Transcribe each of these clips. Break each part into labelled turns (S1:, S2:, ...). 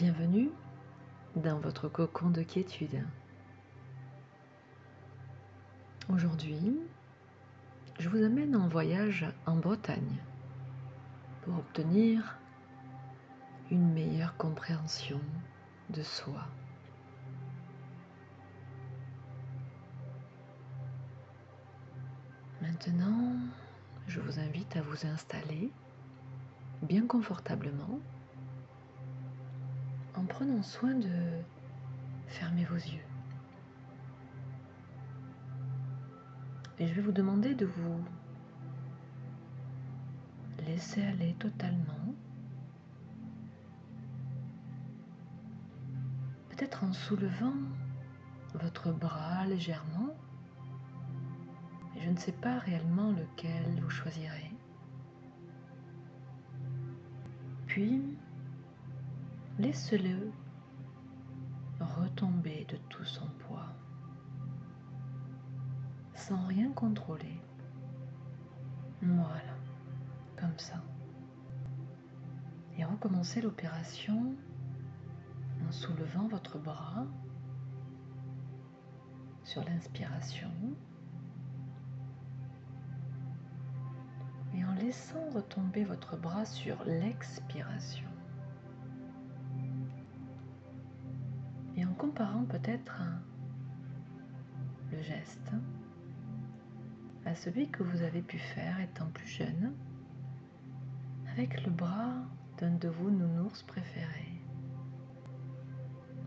S1: Bienvenue dans votre cocon de quiétude. Aujourd'hui, je vous amène en voyage en Bretagne pour obtenir une meilleure compréhension de soi. Maintenant, je vous invite à vous installer bien confortablement en prenant soin de fermer vos yeux. Et je vais vous demander de vous laisser aller totalement. Peut-être en soulevant votre bras légèrement. Et je ne sais pas réellement lequel vous choisirez. Puis, laisse-le retomber de tout son poids, sans rien contrôler. Voilà, comme ça. Et recommencez l'opération en soulevant votre bras sur l'inspiration et en laissant retomber votre bras sur l'expiration. Comparant peut-être le geste à celui que vous avez pu faire étant plus jeune avec le bras d'un de vos nounours préférés.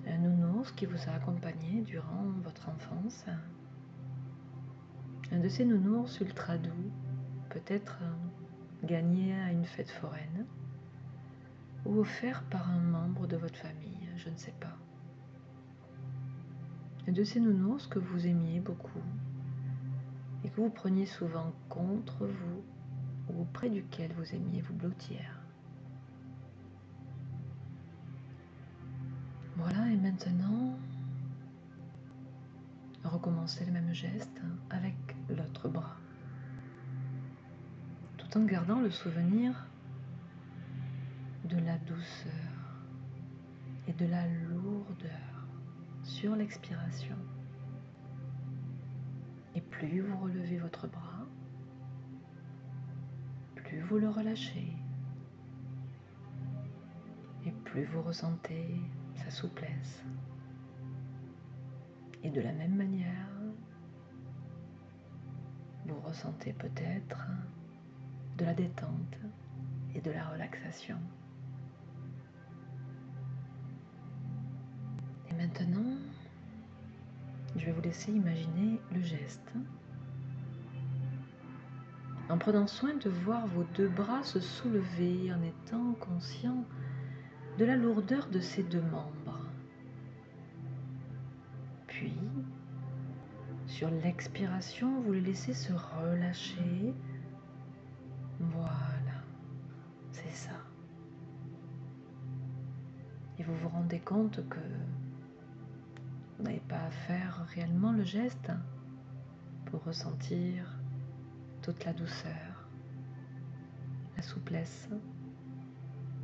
S1: Un nounours qui vous a accompagné durant votre enfance. Un de ces nounours ultra doux, peut-être gagné à une fête foraine ou offert par un membre de votre famille, je ne sais pas de ces nounours que vous aimiez beaucoup et que vous preniez souvent contre vous ou auprès duquel vous aimiez vous blottir. Voilà, et maintenant, recommencez le même geste avec l'autre bras, tout en gardant le souvenir de la douceur et de la lourdeur sur l'expiration. Et plus vous relevez votre bras, plus vous le relâchez. Et plus vous ressentez sa souplesse. Et de la même manière, vous ressentez peut-être de la détente et de la relaxation. Maintenant, je vais vous laisser imaginer le geste en prenant soin de voir vos deux bras se soulever en étant conscient de la lourdeur de ces deux membres. Puis, sur l'expiration, vous les laissez se relâcher. Voilà, c'est ça. Et vous vous rendez compte que vous n'avez pas à faire réellement le geste pour ressentir toute la douceur, la souplesse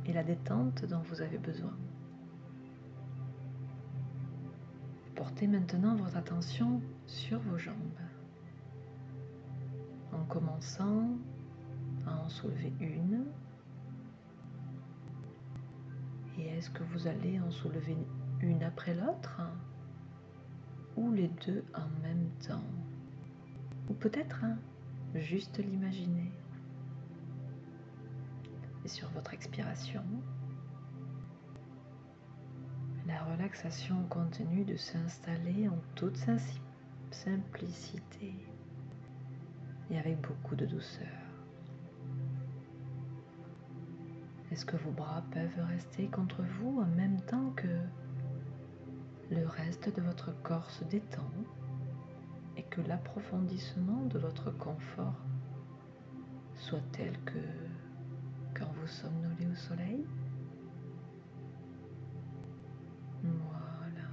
S1: et la détente dont vous avez besoin. Portez maintenant votre attention sur vos jambes en commençant à en soulever une. Et est-ce que vous allez en soulever une après l'autre? Ou les deux en même temps. Ou peut-être juste l'imaginer. Et sur votre expiration, la relaxation continue de s'installer en toute simplicité et avec beaucoup de douceur. Est-ce que vos bras peuvent rester contre vous en même temps que le reste de votre corps se détend et que l'approfondissement de votre confort soit tel que quand vous somnolez au soleil. Voilà.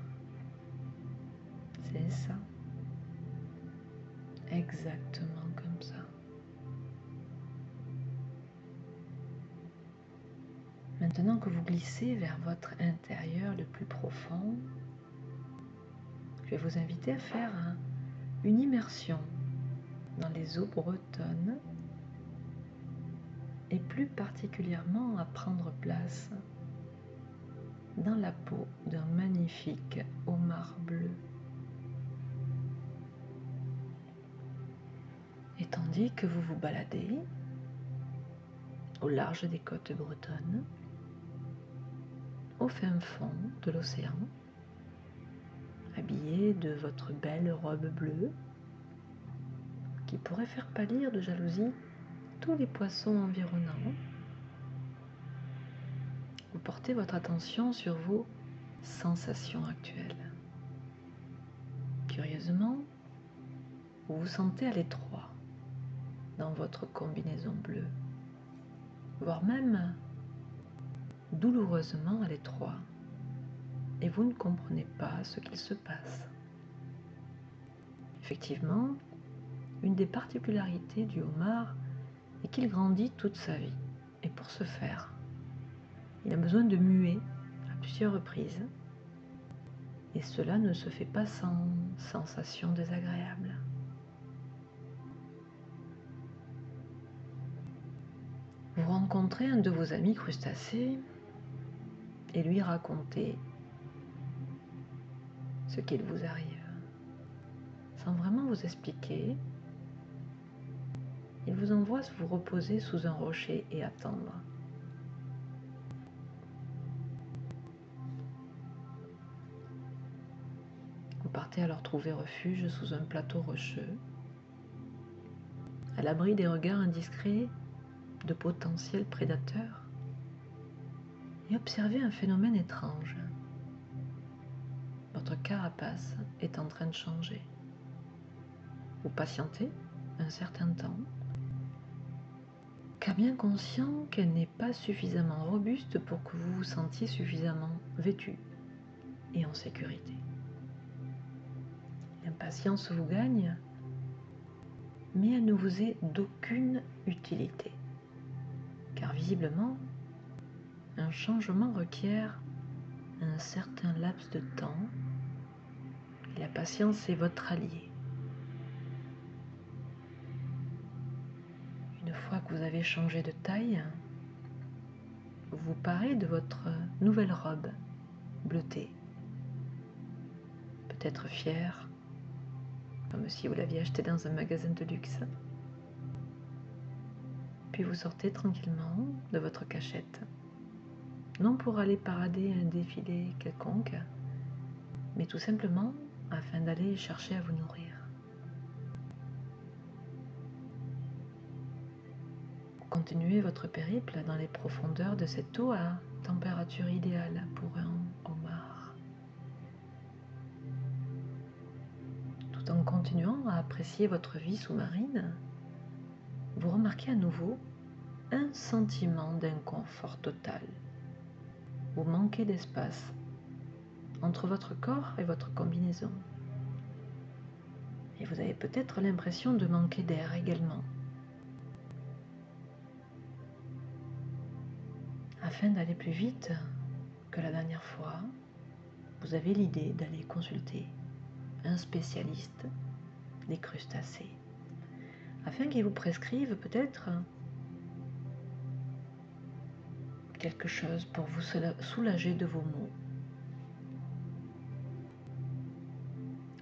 S1: C'est ça. Exactement comme ça. Maintenant que vous glissez vers votre intérieur le plus profond, je vais vous inviter à faire une immersion dans les eaux bretonnes et plus particulièrement à prendre place dans la peau d'un magnifique homard bleu. Et tandis que vous vous baladez au large des côtes bretonnes, au fin fond de l'océan, habillé de votre belle robe bleue, qui pourrait faire pâlir de jalousie tous les poissons environnants, vous portez votre attention sur vos sensations actuelles. Curieusement, vous vous sentez à l'étroit dans votre combinaison bleue, voire même douloureusement à l'étroit, et vous ne comprenez pas ce qu'il se passe. Effectivement, une des particularités du homard est qu'il grandit toute sa vie, et pour ce faire, il a besoin de muer à plusieurs reprises, et cela ne se fait pas sans sensation désagréable. Vous rencontrez un de vos amis crustacés et lui racontez ce qu'il vous arrive. Sans vraiment vous expliquer, il vous envoie vous reposer sous un rocher et attendre. Vous partez alors trouver refuge sous un plateau rocheux, à l'abri des regards indiscrets de potentiels prédateurs et observez un phénomène étrange. Carapace est en train de changer. Vous patientez un certain temps, car bien conscient qu'elle n'est pas suffisamment robuste pour que vous vous sentiez suffisamment vêtu et en sécurité. L'impatience vous gagne, mais elle ne vous est d'aucune utilité car visiblement, un changement requiert un certain laps de temps la patience est votre allié. Une fois que vous avez changé de taille, vous vous parez de votre nouvelle robe bleutée. Peut-être fier, comme si vous l'aviez achetée dans un magasin de luxe puis vous sortez tranquillement de votre cachette. Non pour aller parader un défilé quelconque, mais tout simplement afin d'aller chercher à vous nourrir. Continuez votre périple dans les profondeurs de cette eau à température idéale pour un homard. Tout en continuant à apprécier votre vie sous-marine, vous remarquez à nouveau un sentiment d'inconfort total. Vous manquez d'espace entre votre corps et votre combinaison. Et vous avez peut-être l'impression de manquer d'air également. Afin d'aller plus vite que la dernière fois, vous avez l'idée d'aller consulter un spécialiste des crustacés afin qu'il vous prescrive peut-être quelque chose pour vous soulager de vos maux.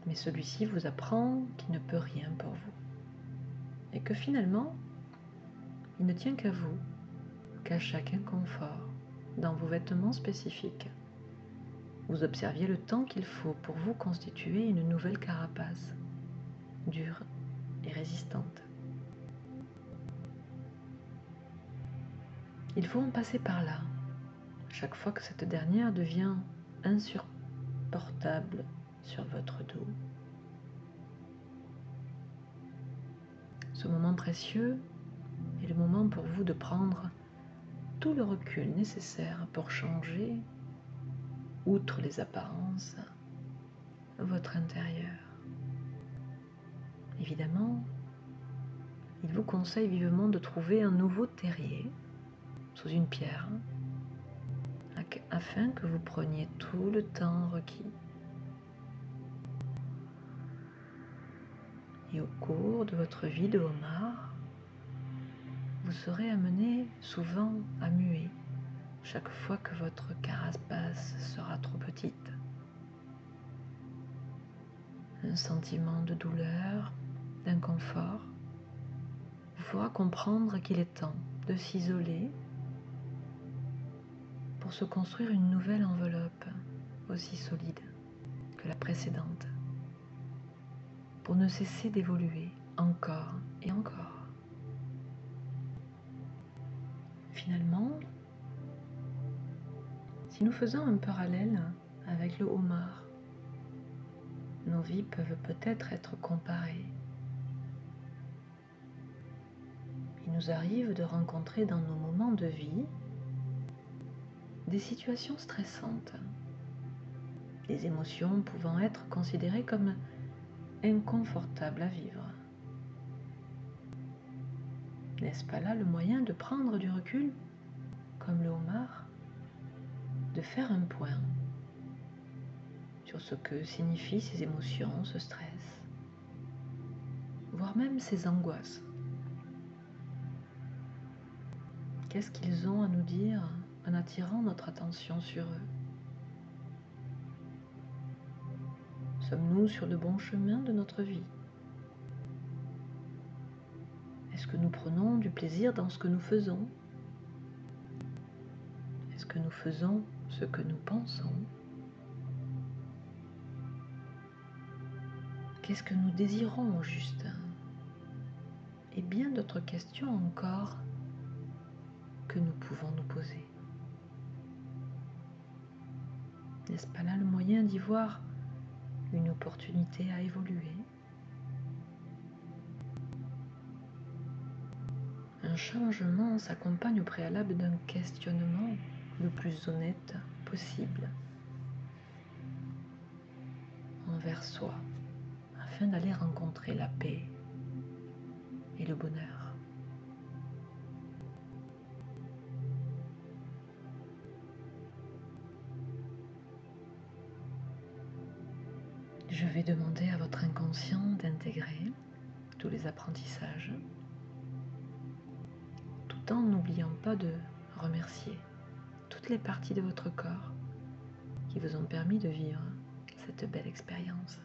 S1: Mais celui-ci vous apprend qu'il ne peut rien pour vous. Et que finalement, il ne tient qu'à vous, qu'à chaque inconfort, dans vos vêtements spécifiques. Vous observiez le temps qu'il faut pour vous constituer une nouvelle carapace, dure et résistante. Il faut en passer par là, chaque fois que cette dernière devient insupportable sur votre dos. Ce moment précieux est le moment pour vous de prendre tout le recul nécessaire pour changer, outre les apparences, votre intérieur. Évidemment, il vous conseille vivement de trouver un nouveau terrier sous une pierre afin que vous preniez tout le temps requis. Et au cours de votre vie de homard, vous serez amené souvent à muer chaque fois que votre carapace sera trop petite. Un sentiment de douleur, d'inconfort vous fera comprendre qu'il est temps de s'isoler pour se construire une nouvelle enveloppe aussi solide que la précédente, pour ne cesser d'évoluer encore et encore. Finalement, si nous faisons un parallèle avec le homard, nos vies peuvent peut-être être comparées. Il nous arrive de rencontrer dans nos moments de vie des situations stressantes, des émotions pouvant être considérées comme inconfortables à vivre. N'est-ce pas là le moyen de prendre du recul, comme le homard, de faire un point sur ce que signifient ces émotions, ce stress, voire même ces angoisses? Qu'est-ce qu'ils ont à nous dire? En attirant notre attention sur eux. Sommes-nous sur le bon chemin de notre vie? Est-ce que nous prenons du plaisir dans ce que nous faisons? Est-ce que nous faisons ce que nous pensons? Qu'est-ce que nous désirons au Et bien d'autres questions encore que nous pouvons nous poser. N'est-ce pas là le moyen d'y voir une opportunité à évoluer? Un changement s'accompagne au préalable d'un questionnement le plus honnête possible envers soi afin d'aller rencontrer la paix et le bonheur. Je vais demander à votre inconscient d'intégrer tous les apprentissages tout en n'oubliant pas de remercier toutes les parties de votre corps qui vous ont permis de vivre cette belle expérience.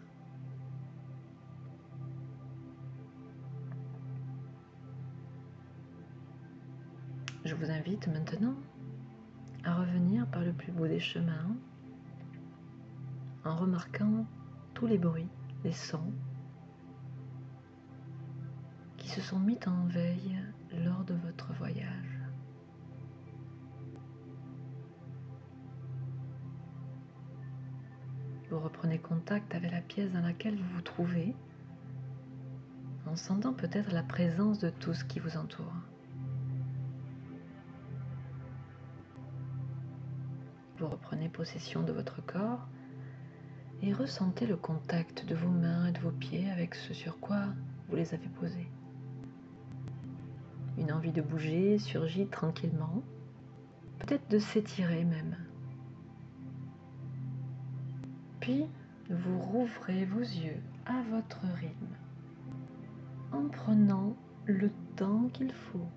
S1: Je vous invite maintenant à revenir par le plus beau des chemins en remarquant les bruits, les sons qui se sont mis en veille lors de votre voyage. Vous reprenez contact avec la pièce dans laquelle vous vous trouvez en sentant peut-être la présence de tout ce qui vous entoure. Vous reprenez possession de votre corps et ressentez le contact de vos mains et de vos pieds avec ce sur quoi vous les avez posés. Une envie de bouger surgit tranquillement, peut-être de s'étirer même. Puis, vous rouvrez vos yeux à votre rythme en prenant le temps qu'il faut.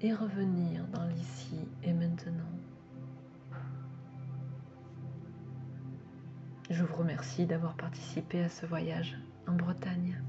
S1: Et revenir dans l'ici et maintenant. Je vous remercie d'avoir participé à ce voyage en Bretagne.